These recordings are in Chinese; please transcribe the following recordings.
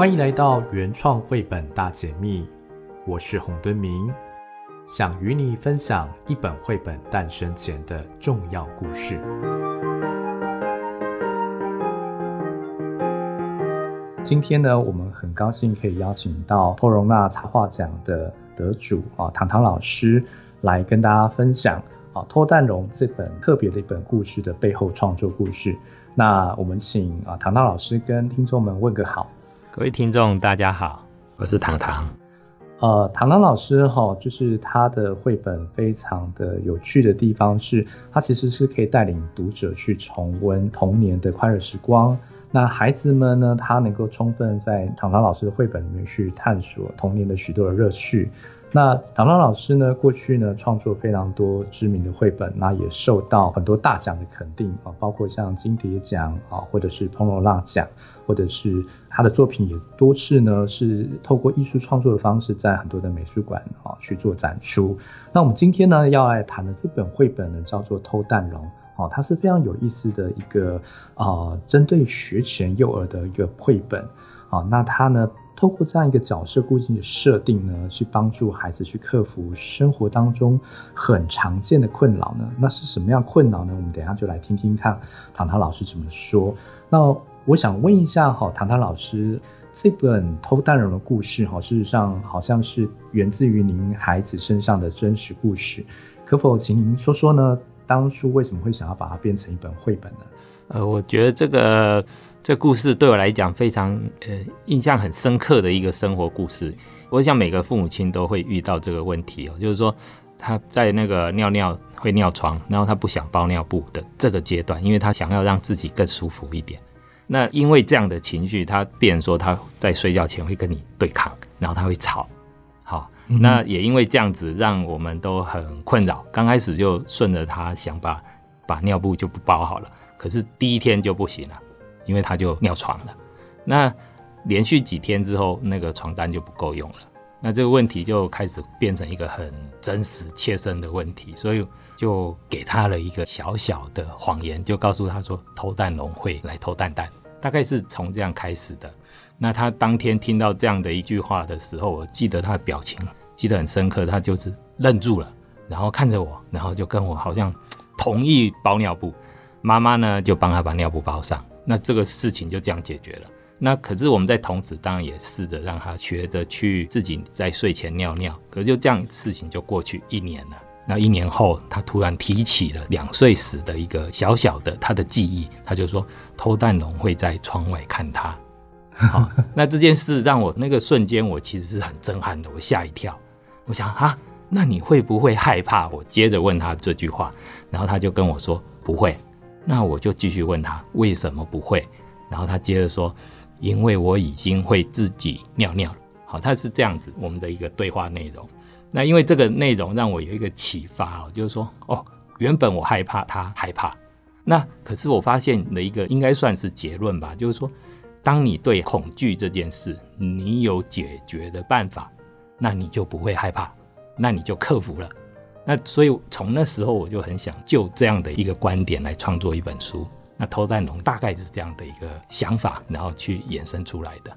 欢迎来到原创绘本大解密，我是洪敦明，想与你分享一本绘本诞生前的重要故事。今天呢，我们很高兴可以邀请到托容纳插画奖的得主啊，唐唐老师来跟大家分享啊《托蛋龙》这本特别的一本故事的背后创作故事。那我们请啊唐唐老师跟听众们问个好。各位听众，大家好，我是糖糖。呃，糖糖老师哈，就是他的绘本非常的有趣的地方是，他其实是可以带领读者去重温童年的快乐时光。那孩子们呢，他能够充分在糖糖老师的绘本里面去探索童年的许多的乐趣。那唐浪老师呢，过去呢创作非常多知名的绘本，那也受到很多大奖的肯定啊，包括像金蝶奖啊，或者是彭罗拉奖，或者是他的作品也多次呢是透过艺术创作的方式，在很多的美术馆啊去做展出。那我们今天呢要来谈的这本绘本呢，叫做《偷蛋龙》啊，它是非常有意思的一个啊，针对学前幼儿的一个绘本啊，那它呢。透过这样一个角色固定的设定呢，去帮助孩子去克服生活当中很常见的困扰呢，那是什么样困扰呢？我们等一下就来听听看唐唐老师怎么说。那我想问一下哈，唐唐老师，这本《偷蛋龙》的故事哈，事实上好像是源自于您孩子身上的真实故事，可否请您说说呢？当初为什么会想要把它变成一本绘本呢？呃，我觉得这个这故事对我来讲非常呃印象很深刻的一个生活故事。我想每个父母亲都会遇到这个问题哦，就是说他在那个尿尿会尿床，然后他不想包尿布的这个阶段，因为他想要让自己更舒服一点。那因为这样的情绪，他变成说他在睡觉前会跟你对抗，然后他会吵。好，那也因为这样子，让我们都很困扰。刚开始就顺着他想把把尿布就不包好了。可是第一天就不行了，因为他就尿床了。那连续几天之后，那个床单就不够用了。那这个问题就开始变成一个很真实切身的问题，所以就给他了一个小小的谎言，就告诉他说偷蛋龙会来偷蛋蛋，大概是从这样开始的。那他当天听到这样的一句话的时候，我记得他的表情记得很深刻，他就是愣住了，然后看着我，然后就跟我好像同意包尿布。妈妈呢，就帮他把尿布包上，那这个事情就这样解决了。那可是我们在同时当然也试着让他学着去自己在睡前尿尿，可是就这样事情就过去一年了。那一年后，他突然提起了两岁时的一个小小的他的记忆，他就说偷蛋龙会在窗外看他。好，那这件事让我那个瞬间我其实是很震撼的，我吓一跳，我想啊，那你会不会害怕？我接着问他这句话，然后他就跟我说不会。那我就继续问他为什么不会，然后他接着说，因为我已经会自己尿尿了。好，他是这样子，我们的一个对话内容。那因为这个内容让我有一个启发哦，就是说，哦，原本我害怕他害怕，那可是我发现的一个应该算是结论吧，就是说，当你对恐惧这件事你有解决的办法，那你就不会害怕，那你就克服了。那所以从那时候我就很想就这样的一个观点来创作一本书。那偷蛋龙大概是这样的一个想法，然后去衍生出来的。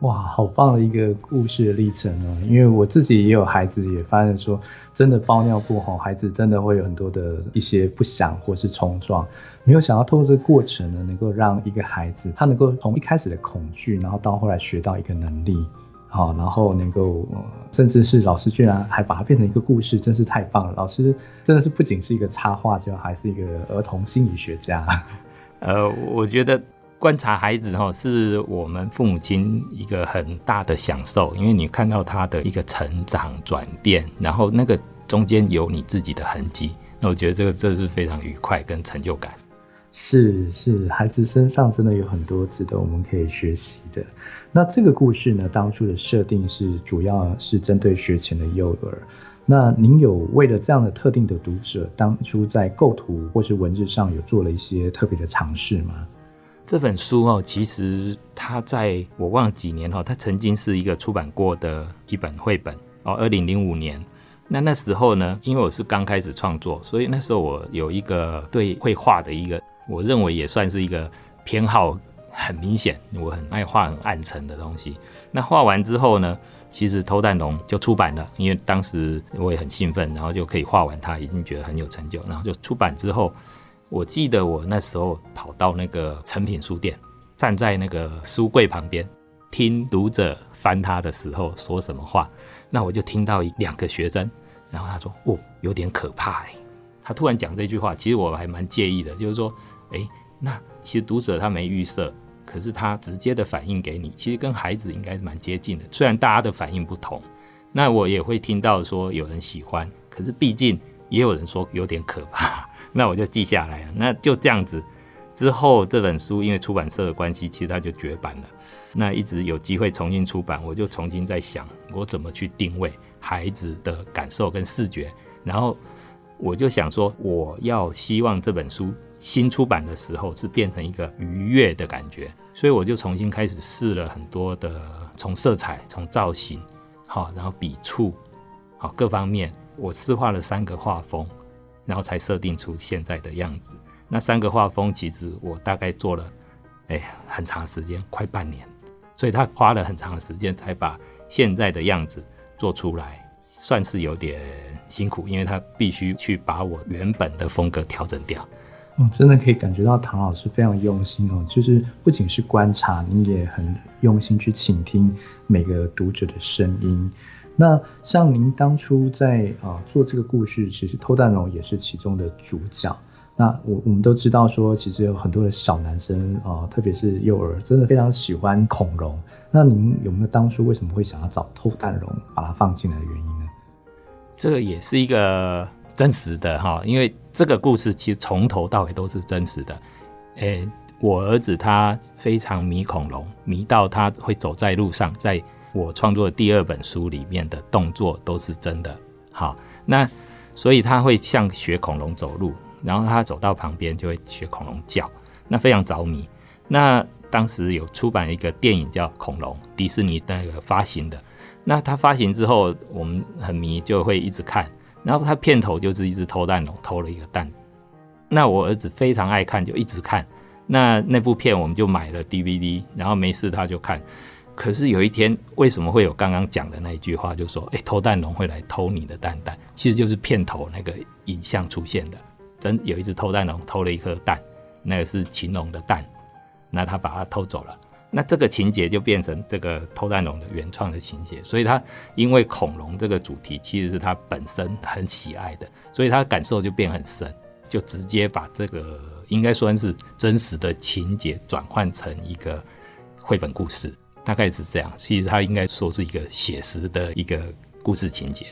哇，好棒的一个故事的历程哦！因为我自己也有孩子，也发现说，真的包尿布吼，孩子真的会有很多的一些不想或是冲撞。没有想到透过这个过程呢，能够让一个孩子他能够从一开始的恐惧，然后到后来学到一个能力。好，然后能够，甚至是老师居然还把它变成一个故事，真是太棒了！老师真的是不仅是一个插画家，还是一个儿童心理学家。呃，我觉得观察孩子哈，是我们父母亲一个很大的享受，因为你看到他的一个成长转变，然后那个中间有你自己的痕迹，那我觉得这个这是非常愉快跟成就感。是是，孩子身上真的有很多值得我们可以学习的。那这个故事呢，当初的设定是主要是针对学前的幼儿。那您有为了这样的特定的读者，当初在构图或是文字上有做了一些特别的尝试吗？这本书哦，其实它在我忘了几年哦，它曾经是一个出版过的一本绘本哦，二零零五年。那那时候呢，因为我是刚开始创作，所以那时候我有一个对绘画的一个。我认为也算是一个偏好很明显，我很爱画很暗沉的东西。那画完之后呢，其实《偷蛋龙》就出版了，因为当时我也很兴奋，然后就可以画完它，已经觉得很有成就。然后就出版之后，我记得我那时候跑到那个诚品书店，站在那个书柜旁边，听读者翻它的时候说什么话。那我就听到两个学生，然后他说：“哦，有点可怕哎。”他突然讲这句话，其实我还蛮介意的，就是说，哎，那其实读者他没预设。可是他直接的反应给你，其实跟孩子应该是蛮接近的。虽然大家的反应不同，那我也会听到说有人喜欢，可是毕竟也有人说有点可怕，那我就记下来了。那就这样子，之后这本书因为出版社的关系，其实它就绝版了。那一直有机会重新出版，我就重新在想我怎么去定位孩子的感受跟视觉，然后我就想说，我要希望这本书新出版的时候是变成一个愉悦的感觉。所以我就重新开始试了很多的，从色彩、从造型，好，然后笔触，好，各方面，我试画了三个画风，然后才设定出现在的样子。那三个画风其实我大概做了，哎，很长时间，快半年，所以他花了很长的时间才把现在的样子做出来，算是有点辛苦，因为他必须去把我原本的风格调整掉。哦，真的可以感觉到唐老师非常用心哦，就是不仅是观察，您也很用心去倾听每个读者的声音。那像您当初在啊做这个故事，其实偷蛋龙也是其中的主角。那我我们都知道说，其实有很多的小男生啊，特别是幼儿，真的非常喜欢恐龙。那您有没有当初为什么会想要找偷蛋龙把它放进来的原因呢？这个也是一个。真实的哈，因为这个故事其实从头到尾都是真实的。诶，我儿子他非常迷恐龙，迷到他会走在路上，在我创作的第二本书里面的动作都是真的。好，那所以他会像学恐龙走路，然后他走到旁边就会学恐龙叫，那非常着迷。那当时有出版一个电影叫《恐龙》，迪士尼那个发行的。那他发行之后，我们很迷，就会一直看。然后他片头就是一只偷蛋龙偷了一个蛋，那我儿子非常爱看，就一直看。那那部片我们就买了 DVD，然后没事他就看。可是有一天，为什么会有刚刚讲的那一句话，就说：“哎，偷蛋龙会来偷你的蛋蛋。”其实就是片头那个影像出现的。真有一只偷蛋龙偷了一颗蛋，那个是禽龙的蛋，那他把它偷走了。那这个情节就变成这个偷蛋龙的原创的情节，所以他因为恐龙这个主题其实是他本身很喜爱的，所以他感受就变很深，就直接把这个应该算是真实的情节转换成一个绘本故事，大概是这样。其实它应该说是一个写实的一个故事情节。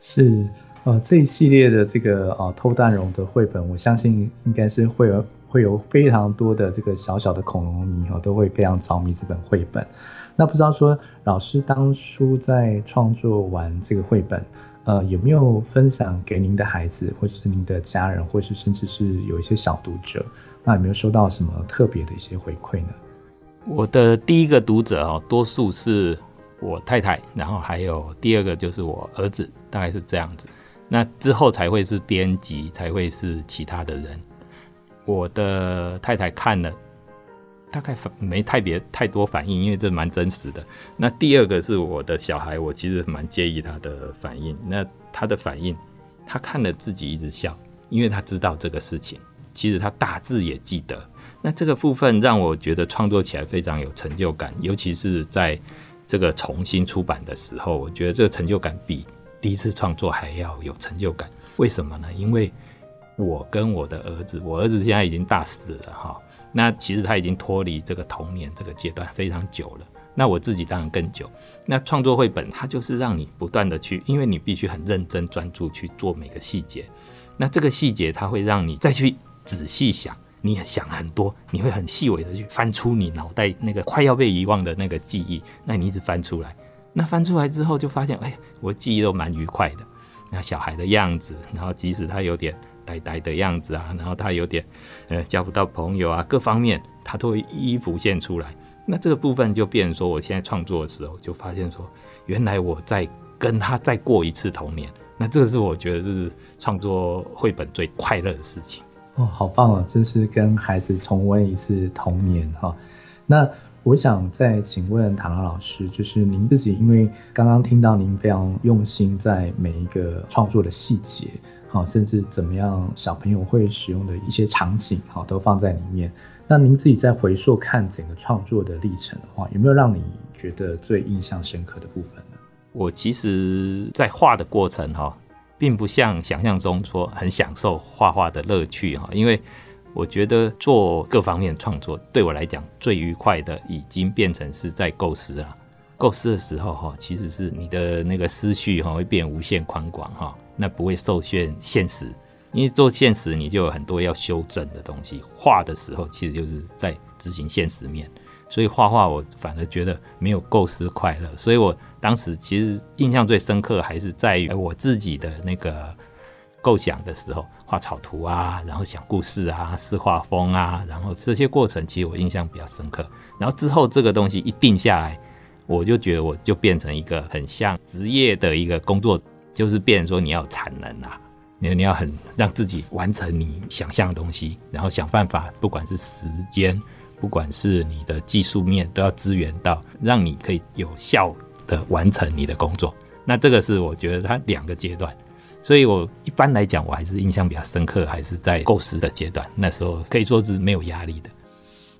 是，呃，这一系列的这个呃偷蛋龙的绘本，我相信应该是会有。会有非常多的这个小小的恐龙迷哦，都会非常着迷这本绘本。那不知道说老师当初在创作完这个绘本，呃，有没有分享给您的孩子，或是您的家人，或是甚至是有一些小读者，那有没有收到什么特别的一些回馈呢？我的第一个读者哦，多数是我太太，然后还有第二个就是我儿子，大概是这样子。那之后才会是编辑，才会是其他的人。我的太太看了，大概反没太别太多反应，因为这蛮真实的。那第二个是我的小孩，我其实蛮介意他的反应。那他的反应，他看了自己一直笑，因为他知道这个事情，其实他大致也记得。那这个部分让我觉得创作起来非常有成就感，尤其是在这个重新出版的时候，我觉得这个成就感比第一次创作还要有成就感。为什么呢？因为我跟我的儿子，我儿子现在已经大四了哈，那其实他已经脱离这个童年这个阶段非常久了。那我自己当然更久。那创作绘本，它就是让你不断的去，因为你必须很认真专注去做每个细节。那这个细节，它会让你再去仔细想，你也想很多，你会很细微的去翻出你脑袋那个快要被遗忘的那个记忆。那你一直翻出来，那翻出来之后就发现，哎，我记忆都蛮愉快的。那小孩的样子，然后即使他有点。呆呆的样子啊，然后他有点，呃，交不到朋友啊，各方面他都会一一浮现出来。那这个部分就变成说，我现在创作的时候就发现说，原来我在跟他再过一次童年。那这个是我觉得是创作绘本最快乐的事情。哦，好棒啊！这是跟孩子重温一次童年哈。那我想再请问唐老师，就是您自己，因为刚刚听到您非常用心在每一个创作的细节，好，甚至怎么样小朋友会使用的一些场景，好，都放在里面。那您自己在回溯看整个创作的历程的话，有没有让你觉得最印象深刻的部分呢？我其实，在画的过程哈，并不像想象中说很享受画画的乐趣哈，因为。我觉得做各方面创作对我来讲最愉快的，已经变成是在构思了。构思的时候哈，其实是你的那个思绪哈会变无限宽广哈，那不会受限现实。因为做现实你就有很多要修正的东西，画的时候其实就是在执行现实面。所以画画我反而觉得没有构思快乐。所以我当时其实印象最深刻还是在于我自己的那个。构想的时候，画草图啊，然后想故事啊，试画风啊，然后这些过程其实我印象比较深刻。然后之后这个东西一定下来，我就觉得我就变成一个很像职业的一个工作，就是变成说你要产能啊，你你要很让自己完成你想象的东西，然后想办法，不管是时间，不管是你的技术面，都要支援到，让你可以有效的完成你的工作。那这个是我觉得它两个阶段。所以，我一般来讲，我还是印象比较深刻，还是在构思的阶段。那时候可以说是没有压力的。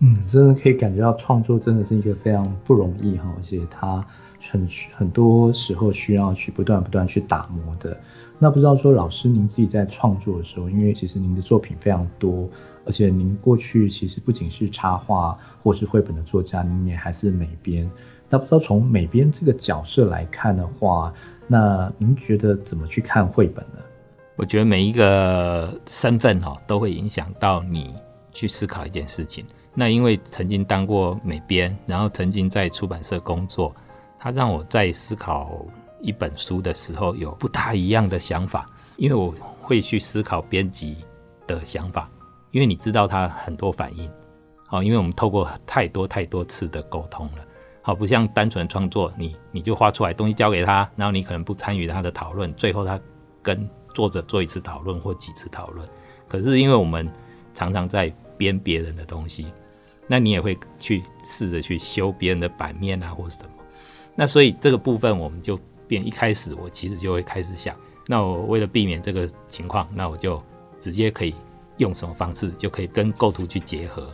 嗯，真的可以感觉到创作真的是一个非常不容易哈，而且它很很多时候需要去不断不断去打磨的。那不知道说老师您自己在创作的时候，因为其实您的作品非常多，而且您过去其实不仅是插画或是绘本的作家，您也还是美编。那不知道从美编这个角色来看的话，那您觉得怎么去看绘本呢？我觉得每一个身份哈都会影响到你去思考一件事情。那因为曾经当过美编，然后曾经在出版社工作，它让我在思考一本书的时候有不大一样的想法。因为我会去思考编辑的想法，因为你知道他很多反应，好，因为我们透过太多太多次的沟通了。好，不像单纯创作，你你就画出来东西交给他，然后你可能不参与他的讨论，最后他跟作者做一次讨论或几次讨论。可是因为我们常常在编别人的东西，那你也会去试着去修别人的版面啊，或什么。那所以这个部分我们就变，一开始我其实就会开始想，那我为了避免这个情况，那我就直接可以用什么方式就可以跟构图去结合，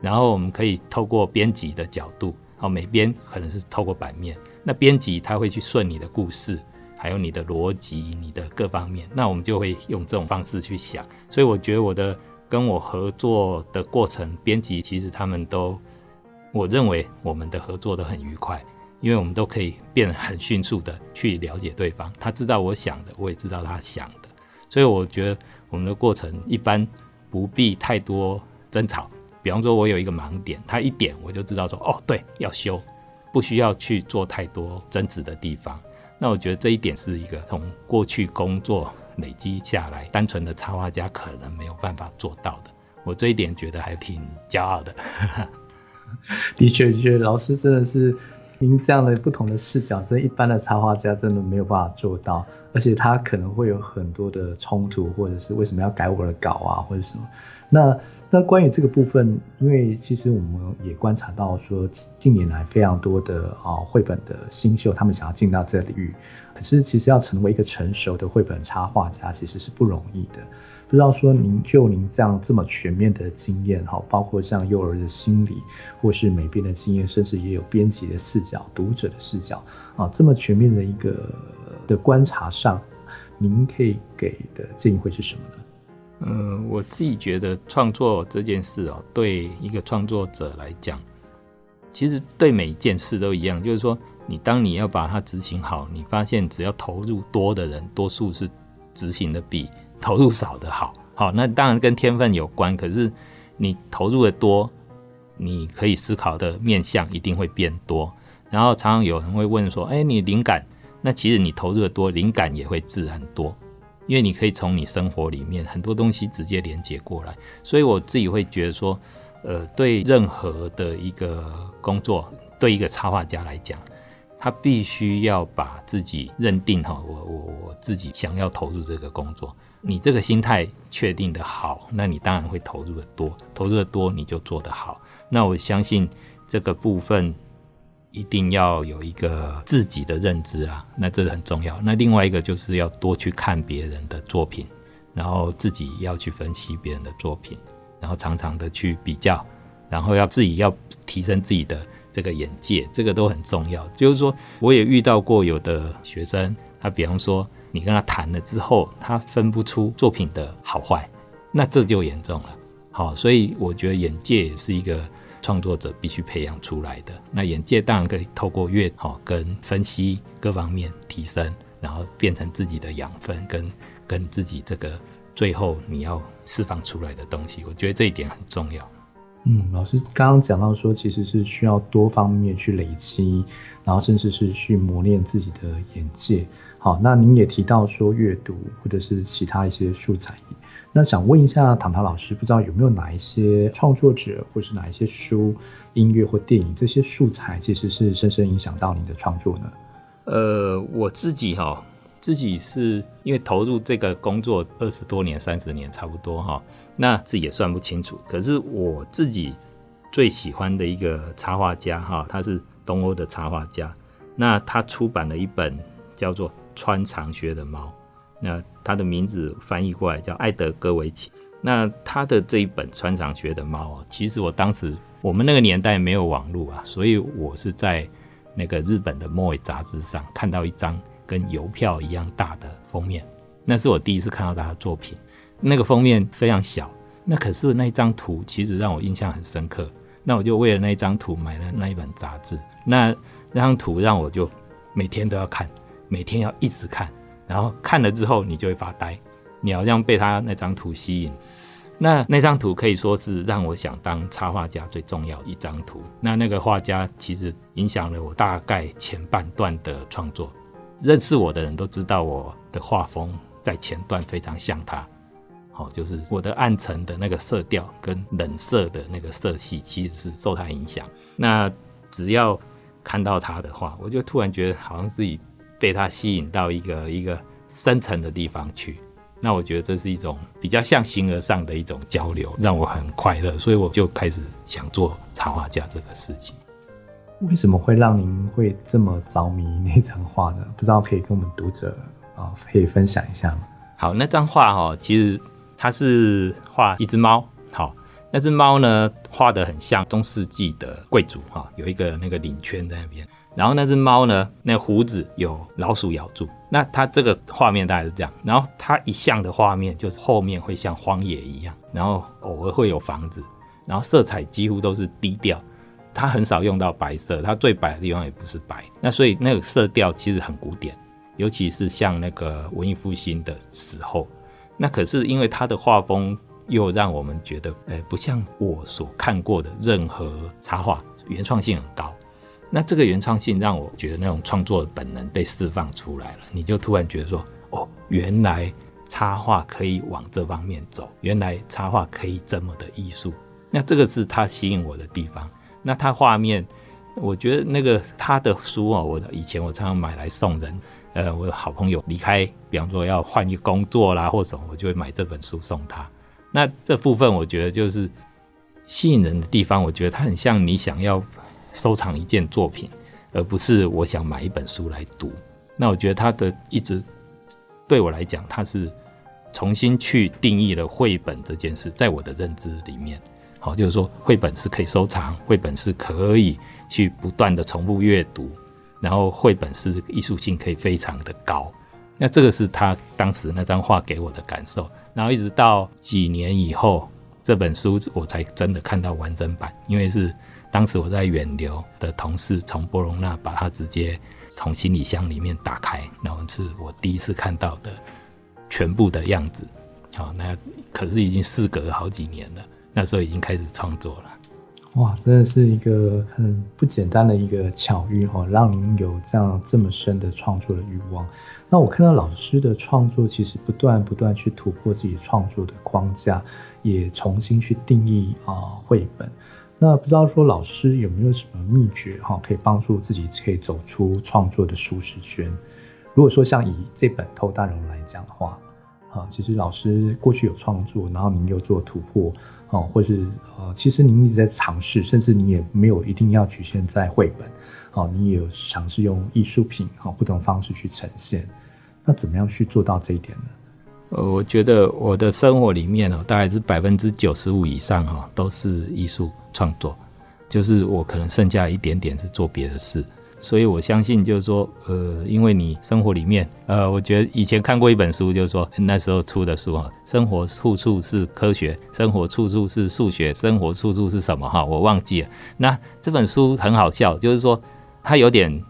然后我们可以透过编辑的角度。好，美编可能是透过版面，那编辑他会去顺你的故事，还有你的逻辑、你的各方面，那我们就会用这种方式去想。所以我觉得我的跟我合作的过程，编辑其实他们都，我认为我们的合作都很愉快，因为我们都可以变得很迅速的去了解对方，他知道我想的，我也知道他想的，所以我觉得我们的过程一般不必太多争吵。比方说，我有一个盲点，他一点我就知道说，哦，对，要修，不需要去做太多争执的地方。那我觉得这一点是一个从过去工作累积下来，单纯的插画家可能没有办法做到的。我这一点觉得还挺骄傲的。的确，的确，老师真的是您这样的不同的视角，所以一般的插画家真的没有办法做到，而且他可能会有很多的冲突，或者是为什么要改我的稿啊，或者什么。那那关于这个部分，因为其实我们也观察到说，近年来非常多的啊绘本的新秀，他们想要进到这个领域，可是其实要成为一个成熟的绘本插画家，其实是不容易的。不知道说您就您这样这么全面的经验哈，包括像幼儿的心理，或是美编的经验，甚至也有编辑的视角、读者的视角啊，这么全面的一个的观察上，您可以给的建议会是什么呢？嗯，我自己觉得创作这件事哦，对一个创作者来讲，其实对每一件事都一样，就是说，你当你要把它执行好，你发现只要投入多的人，多数是执行的比投入少的好。好，那当然跟天分有关，可是你投入的多，你可以思考的面向一定会变多。然后常常有人会问说，哎，你灵感？那其实你投入的多，灵感也会自然多。因为你可以从你生活里面很多东西直接连接过来，所以我自己会觉得说，呃，对任何的一个工作，对一个插画家来讲，他必须要把自己认定哈，我我我自己想要投入这个工作，你这个心态确定的好，那你当然会投入的多，投入的多你就做得好。那我相信这个部分一定要有一个自己的认知啊，那这很重要。那另外一个就是要多去看别人的作品，然后自己要去分析别人的作品，然后常常的去比较，然后要自己要提升自己的这个眼界，这个都很重要。就是说，我也遇到过有的学生，他比方说你跟他谈了之后，他分不出作品的好坏，那这就严重了。好，所以我觉得眼界也是一个创作者必须培养出来的。那眼界当然可以透过阅好跟分析各方面提升，然后变成自己的养分跟跟自己这个最后你要释放出来的东西。我觉得这一点很重要。嗯，老师刚刚讲到说，其实是需要多方面去累积，然后甚至是去磨练自己的眼界。好，那您也提到说阅读或者是其他一些素材。那想问一下唐唐老师，不知道有没有哪一些创作者，或是哪一些书、音乐或电影这些素材，其实是深深影响到你的创作呢？呃，我自己哈，自己是因为投入这个工作二十多年、三十年差不多哈，那自己也算不清楚。可是我自己最喜欢的一个插画家哈，他是东欧的插画家，那他出版了一本叫做《穿长靴的猫》。那他的名字翻译过来叫艾德戈维奇。那他的这一本《穿长靴的猫》啊，其实我当时我们那个年代没有网络啊，所以我是在那个日本的 Moe 杂志上看到一张跟邮票一样大的封面，那是我第一次看到他的作品。那个封面非常小，那可是那张图其实让我印象很深刻。那我就为了那张图买了那一本杂志。那那张图让我就每天都要看，每天要一直看。然后看了之后，你就会发呆，你好像被他那张图吸引。那那张图可以说是让我想当插画家最重要一张图。那那个画家其实影响了我大概前半段的创作。认识我的人都知道我的画风在前段非常像他，好，就是我的暗沉的那个色调跟冷色的那个色系其实是受他影响。那只要看到他的话，我就突然觉得好像自己。被它吸引到一个一个深层的地方去，那我觉得这是一种比较像形而上的一种交流，让我很快乐，所以我就开始想做插画家这个事情。为什么会让您会这么着迷那张画呢？不知道可以跟我们读者啊，可以分享一下吗？好，那张画哈，其实它是画一只猫，好，那只猫呢画的很像中世纪的贵族哈，有一个那个领圈在那边。然后那只猫呢，那胡子有老鼠咬住。那它这个画面大概是这样。然后它一向的画面就是后面会像荒野一样，然后偶尔会有房子，然后色彩几乎都是低调。它很少用到白色，它最白的地方也不是白。那所以那个色调其实很古典，尤其是像那个文艺复兴的时候。那可是因为它的画风又让我们觉得，呃，不像我所看过的任何插画，原创性很高。那这个原创性让我觉得那种创作的本能被释放出来了，你就突然觉得说，哦，原来插画可以往这方面走，原来插画可以这么的艺术。那这个是他吸引我的地方。那他画面，我觉得那个他的书啊，我以前我常常买来送人，呃，我的好朋友离开，比方说要换一个工作啦或什么，我就会买这本书送他。那这部分我觉得就是吸引人的地方，我觉得它很像你想要。收藏一件作品，而不是我想买一本书来读。那我觉得他的一直对我来讲，他是重新去定义了绘本这件事，在我的认知里面，好，就是说绘本是可以收藏，绘本是可以去不断的重复阅读，然后绘本是艺术性可以非常的高。那这个是他当时那张画给我的感受。然后一直到几年以后，这本书我才真的看到完整版，因为是。当时我在远流的同事从波隆那把它直接从行李箱里面打开，然后是我第一次看到的全部的样子。好，那可是已经事隔好几年了，那时候已经开始创作了。哇，真的是一个很不简单的一个巧遇哈，让您有这样这么深的创作的欲望。那我看到老师的创作，其实不断不断去突破自己创作的框架，也重新去定义啊绘本。那不知道说老师有没有什么秘诀哈，可以帮助自己可以走出创作的舒适圈？如果说像以这本《偷蛋龙》来讲的话，啊，其实老师过去有创作，然后您又做突破，啊，或是呃，其实您一直在尝试，甚至你也没有一定要局限在绘本，哦，你也有尝试用艺术品，啊，不同方式去呈现。那怎么样去做到这一点呢？呃，我觉得我的生活里面哦，大概是百分之九十五以上哈，都是艺术创作，就是我可能剩下一点点是做别的事。所以我相信，就是说，呃，因为你生活里面，呃，我觉得以前看过一本书，就是说那时候出的书哈，生活处处是科学，生活处处是数学，生活处处是什么哈？我忘记了。那这本书很好笑，就是说它有点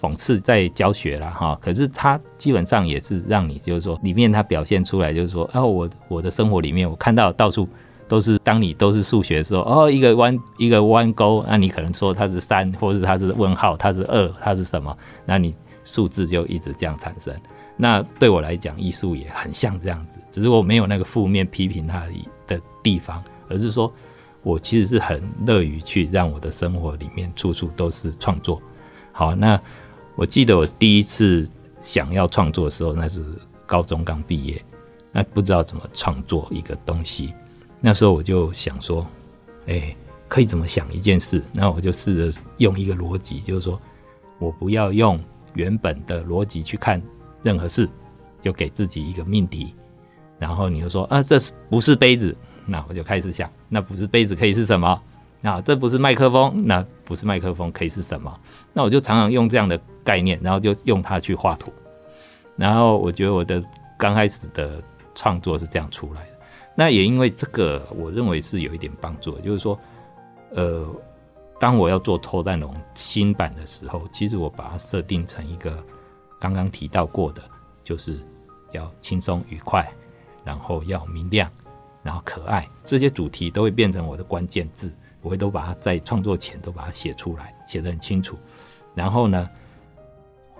讽刺在教学了哈，可是它基本上也是让你，就是说里面它表现出来，就是说，哦，我我的生活里面，我看到到处。都是当你都是数学的时候，哦，一个弯一个弯钩，那你可能说它是三，或是它是问号，它是二，它是什么？那你数字就一直这样产生。那对我来讲，艺术也很像这样子，只是我没有那个负面批评它的地方，而是说我其实是很乐于去让我的生活里面处处都是创作。好，那我记得我第一次想要创作的时候，那是高中刚毕业，那不知道怎么创作一个东西。那时候我就想说，哎、可以怎么想一件事？那我就试着用一个逻辑，就是说我不要用原本的逻辑去看任何事，就给自己一个命题。然后你就说啊，这是不是杯子？那我就开始想，那不是杯子可以是什么？啊，这不是麦克风？那不是麦克风可以是什么？那我就常常用这样的概念，然后就用它去画图。然后我觉得我的刚开始的创作是这样出来的。那也因为这个，我认为是有一点帮助的，就是说，呃，当我要做《偷蛋龙》新版的时候，其实我把它设定成一个刚刚提到过的，就是要轻松愉快，然后要明亮，然后可爱，这些主题都会变成我的关键字，我会都把它在创作前都把它写出来，写得很清楚。然后呢，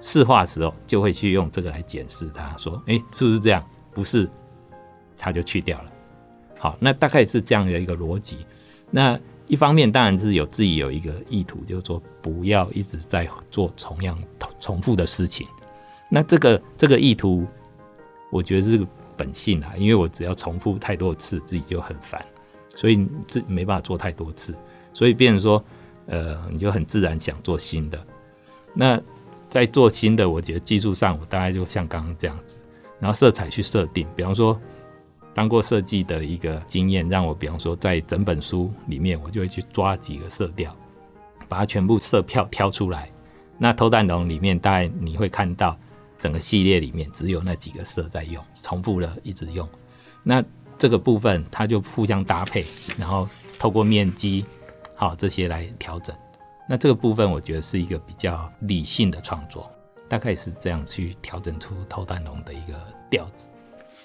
试画的时候就会去用这个来检视它，说，哎，是不是这样？不是，它就去掉了。好，那大概是这样的一个逻辑。那一方面当然是有自己有一个意图，就是说不要一直在做同样重复的事情。那这个这个意图，我觉得是个本性啊，因为我只要重复太多次，自己就很烦，所以自没办法做太多次，所以变成说，呃，你就很自然想做新的。那在做新的，我觉得技术上我大概就像刚刚这样子，然后色彩去设定，比方说。当过设计的一个经验，让我比方说在整本书里面，我就会去抓几个色调，把它全部色票挑出来。那偷蛋龙里面，大概你会看到整个系列里面只有那几个色在用，重复了一直用。那这个部分它就互相搭配，然后透过面积好这些来调整。那这个部分我觉得是一个比较理性的创作，大概是这样去调整出偷蛋龙的一个调子。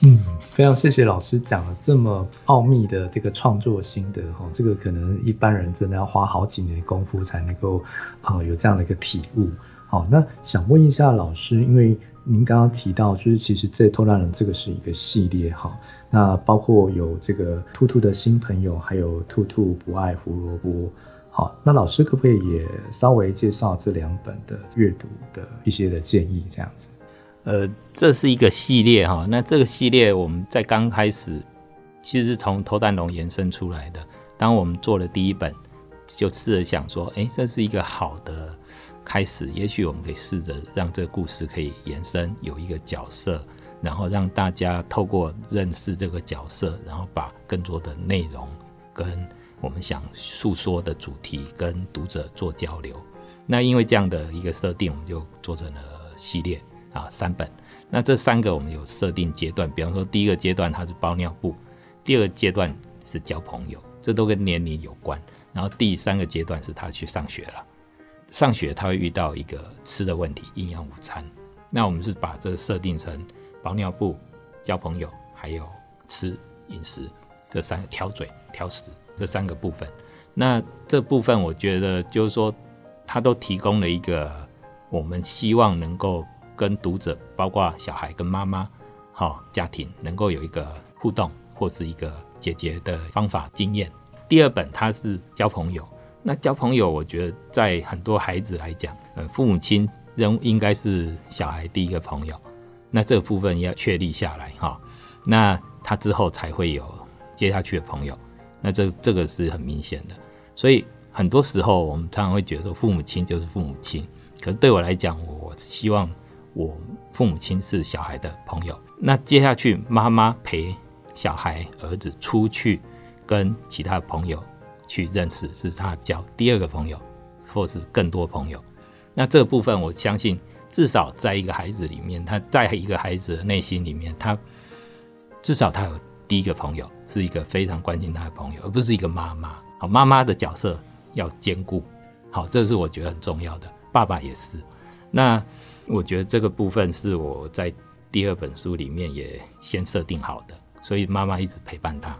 嗯，非常谢谢老师讲了这么奥秘的这个创作心得哈，这个可能一般人真的要花好几年功夫才能够呃有这样的一个体悟。好，那想问一下老师，因为您刚刚提到就是其实这偷蛋龙这个是一个系列哈，那包括有这个兔兔的新朋友，还有兔兔不爱胡萝卜。好，那老师可不可以也稍微介绍这两本的阅读的一些的建议这样子？呃，这是一个系列哈，那这个系列我们在刚开始其实是从偷蛋龙延伸出来的。当我们做了第一本，就试着想说，哎，这是一个好的开始，也许我们可以试着让这个故事可以延伸，有一个角色，然后让大家透过认识这个角色，然后把更多的内容跟我们想诉说的主题跟读者做交流。那因为这样的一个设定，我们就做成了系列。啊，三本，那这三个我们有设定阶段，比方说第一个阶段它是包尿布，第二个阶段是交朋友，这都跟年龄有关，然后第三个阶段是他去上学了，上学他会遇到一个吃的问题，营养午餐，那我们是把这设定成包尿布、交朋友还有吃饮食这三个挑嘴挑食这三个部分，那这部分我觉得就是说，他都提供了一个我们希望能够。跟读者，包括小孩跟妈妈，好家庭能够有一个互动，或是一个解决的方法经验。第二本它是交朋友，那交朋友，我觉得在很多孩子来讲，呃，父母亲仍应该是小孩第一个朋友，那这个部分要确立下来哈，那他之后才会有接下去的朋友。那这这个是很明显的。所以很多时候我们常常会觉得说父母亲就是父母亲，可是对我来讲，我希望我父母亲是小孩的朋友。那接下去妈妈陪小孩儿子出去跟其他朋友去认识，是他交第二个朋友，或是更多朋友。那这个部分，我相信至少在一个孩子里面，他在一个孩子的内心里面，他至少他有第一个朋友，是一个非常关心他的朋友，而不是一个妈妈。好，妈妈的角色要兼顾，好，这是我觉得很重要的。爸爸也是。那我觉得这个部分是我在第二本书里面也先设定好的，所以妈妈一直陪伴他，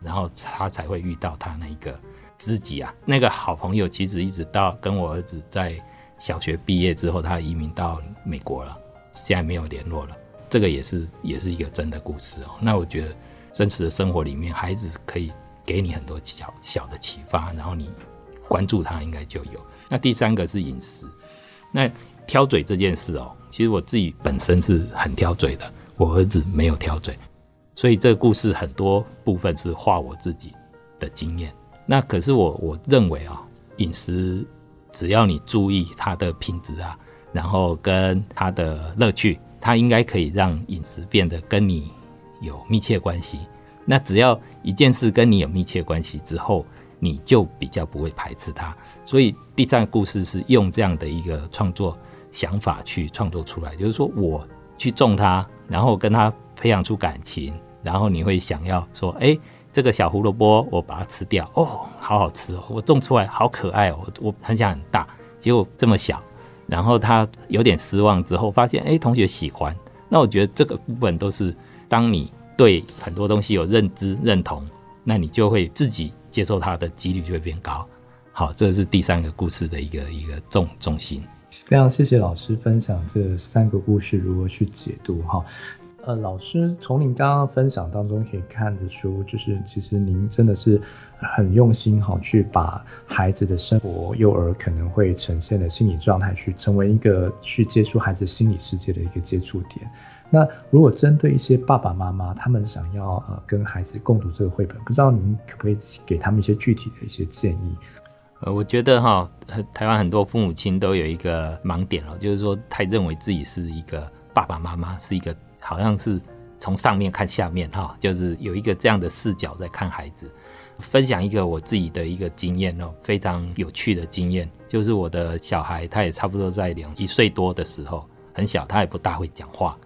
然后他才会遇到他那一个知己啊，那个好朋友。其实一直到跟我儿子在小学毕业之后，他移民到美国了，现在没有联络了。这个也是也是一个真的故事哦。那我觉得真实的生活里面，孩子可以。给你很多小小的启发，然后你关注他，应该就有。那第三个是饮食，那挑嘴这件事哦，其实我自己本身是很挑嘴的，我儿子没有挑嘴，所以这个故事很多部分是画我自己的经验。那可是我我认为啊，饮食只要你注意它的品质啊，然后跟它的乐趣，它应该可以让饮食变得跟你有密切关系。那只要一件事跟你有密切关系之后，你就比较不会排斥它。所以第三个故事是用这样的一个创作想法去创作出来，就是说我去种它，然后跟它培养出感情，然后你会想要说，哎，这个小胡萝卜我把它吃掉，哦，好好吃哦，我种出来好可爱哦，我很想很大，结果这么小，然后他有点失望之后，发现哎，同学喜欢，那我觉得这个部分都是当你。对很多东西有认知认同，那你就会自己接受它的几率就会变高。好，这是第三个故事的一个一个重重心。非常谢谢老师分享这三个故事如何去解读哈。呃，老师从您刚刚分享当中可以看得出，就是其实您真的是很用心哈，去把孩子的生活、幼儿可能会呈现的心理状态，去成为一个去接触孩子心理世界的一个接触点。那如果针对一些爸爸妈妈，他们想要呃跟孩子共读这个绘本，不知道您可不可以给他们一些具体的一些建议？呃，我觉得哈，台湾很多父母亲都有一个盲点哦，就是说太认为自己是一个爸爸妈妈，是一个好像是从上面看下面哈，就是有一个这样的视角在看孩子。分享一个我自己的一个经验哦，非常有趣的经验，就是我的小孩他也差不多在两一岁多的时候，很小，他也不大会讲话。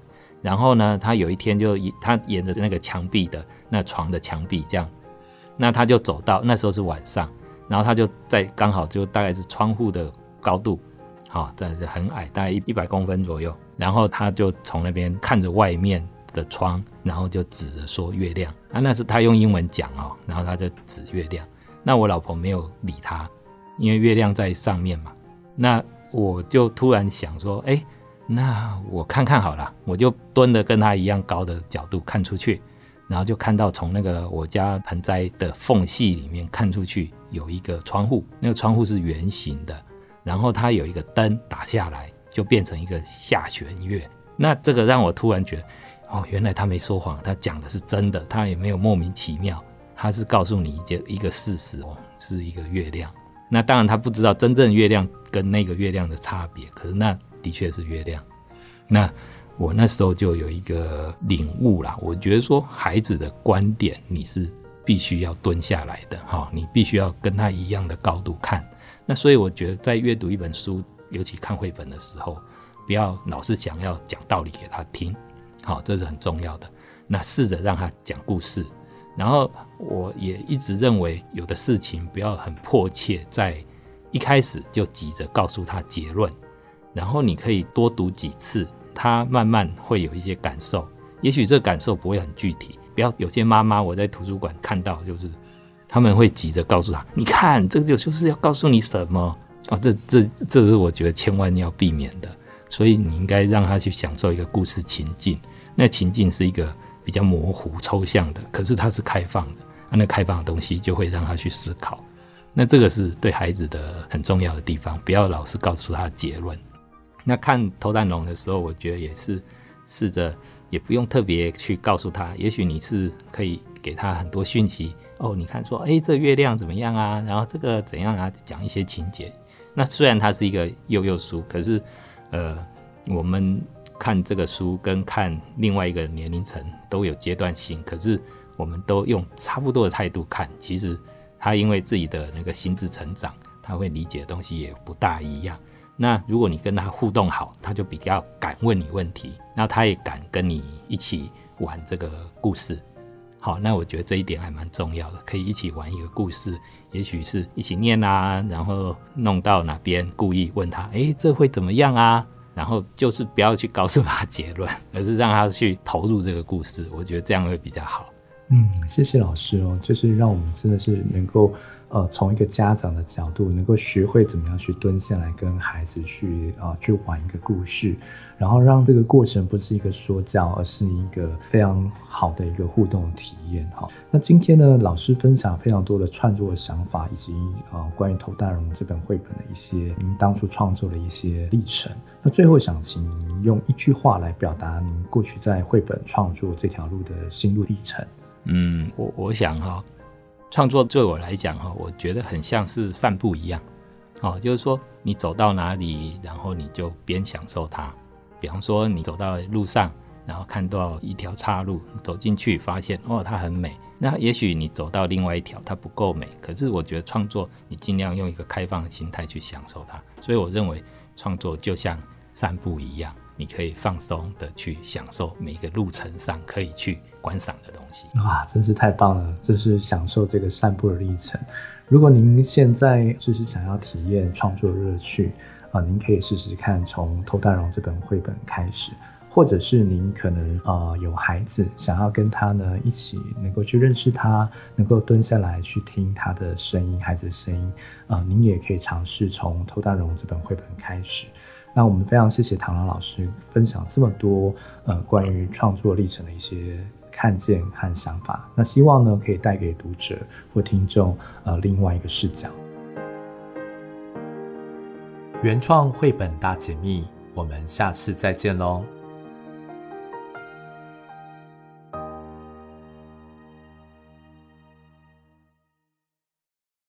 然后呢，他有一天就他沿着那个墙壁的那床的墙壁这样，那他就走到那时候是晚上，然后他就在刚好就大概是窗户的高度，好，但是很矮，大概一一百公分左右。然后他就从那边看着外面的窗，然后就指着说月亮。啊，那是他用英文讲哦，然后他就指月亮。那我老婆没有理他，因为月亮在上面嘛。那我就突然想说，哎。那我看看好了，我就蹲的跟他一样高的角度看出去，然后就看到从那个我家盆栽的缝隙里面看出去有一个窗户，那个窗户是圆形的，然后它有一个灯打下来，就变成一个下弦月。那这个让我突然觉得，哦，原来他没说谎，他讲的是真的，他也没有莫名其妙，他是告诉你一件一个事实哦，是一个月亮。那当然他不知道真正月亮跟那个月亮的差别，可是那。的确是月亮，那我那时候就有一个领悟啦。我觉得说孩子的观点你是必须要蹲下来的哈，你必须要跟他一样的高度看。那所以我觉得在阅读一本书，尤其看绘本的时候，不要老是想要讲道理给他听，好，这是很重要的。那试着让他讲故事，然后我也一直认为有的事情不要很迫切，在一开始就急着告诉他结论。然后你可以多读几次，他慢慢会有一些感受。也许这感受不会很具体。不要有些妈妈，我在图书馆看到，就是他们会急着告诉他：“你看，这个就就是要告诉你什么啊？”这这这是我觉得千万要避免的。所以你应该让他去享受一个故事情境。那情境是一个比较模糊抽象的，可是它是开放的。那开放的东西就会让他去思考。那这个是对孩子的很重要的地方。不要老是告诉他结论。那看《偷蛋龙》的时候，我觉得也是试着，也不用特别去告诉他。也许你是可以给他很多讯息，哦，你看说，哎，这月亮怎么样啊？然后这个怎样啊？讲一些情节。那虽然它是一个幼幼书，可是，呃，我们看这个书跟看另外一个年龄层都有阶段性，可是我们都用差不多的态度看。其实他因为自己的那个心智成长，他会理解的东西也不大一样。那如果你跟他互动好，他就比较敢问你问题，那他也敢跟你一起玩这个故事。好，那我觉得这一点还蛮重要的，可以一起玩一个故事，也许是一起念啊，然后弄到哪边，故意问他，哎，这会怎么样啊？然后就是不要去告诉他结论，而是让他去投入这个故事，我觉得这样会比较好。嗯，谢谢老师哦，就是让我们真的是能够。呃，从一个家长的角度，能够学会怎么样去蹲下来跟孩子去啊、去玩一个故事，然后让这个过程不是一个说教，而是一个非常好的一个互动体验哈。那今天呢，老师分享非常多的创作的想法，以及啊、呃，关于《头大容》这本绘本的一些您当初创作的一些历程。那最后想请您用一句话来表达您过去在绘本创作这条路的心路历程。嗯，我我想哈。创作对我来讲，哈，我觉得很像是散步一样，哦，就是说你走到哪里，然后你就边享受它。比方说，你走到路上，然后看到一条岔路，走进去发现哦，它很美。那也许你走到另外一条，它不够美。可是我觉得创作，你尽量用一个开放的心态去享受它。所以我认为创作就像散步一样。你可以放松的去享受每一个路程上可以去观赏的东西。哇，真是太棒了！就是享受这个散步的历程。如果您现在就是想要体验创作乐趣啊，您可以试试看从《头大容》这本绘本开始，或者是您可能啊有孩子想要跟他呢一起能够去认识他，能够蹲下来去听他的声音，孩子的声音啊，您也可以尝试从《头大容》这本绘本开始。那我们非常谢谢唐郎老师分享这么多呃关于创作历程的一些看见和想法。那希望呢可以带给读者或听众呃另外一个视角。原创绘本大解密，我们下次再见喽。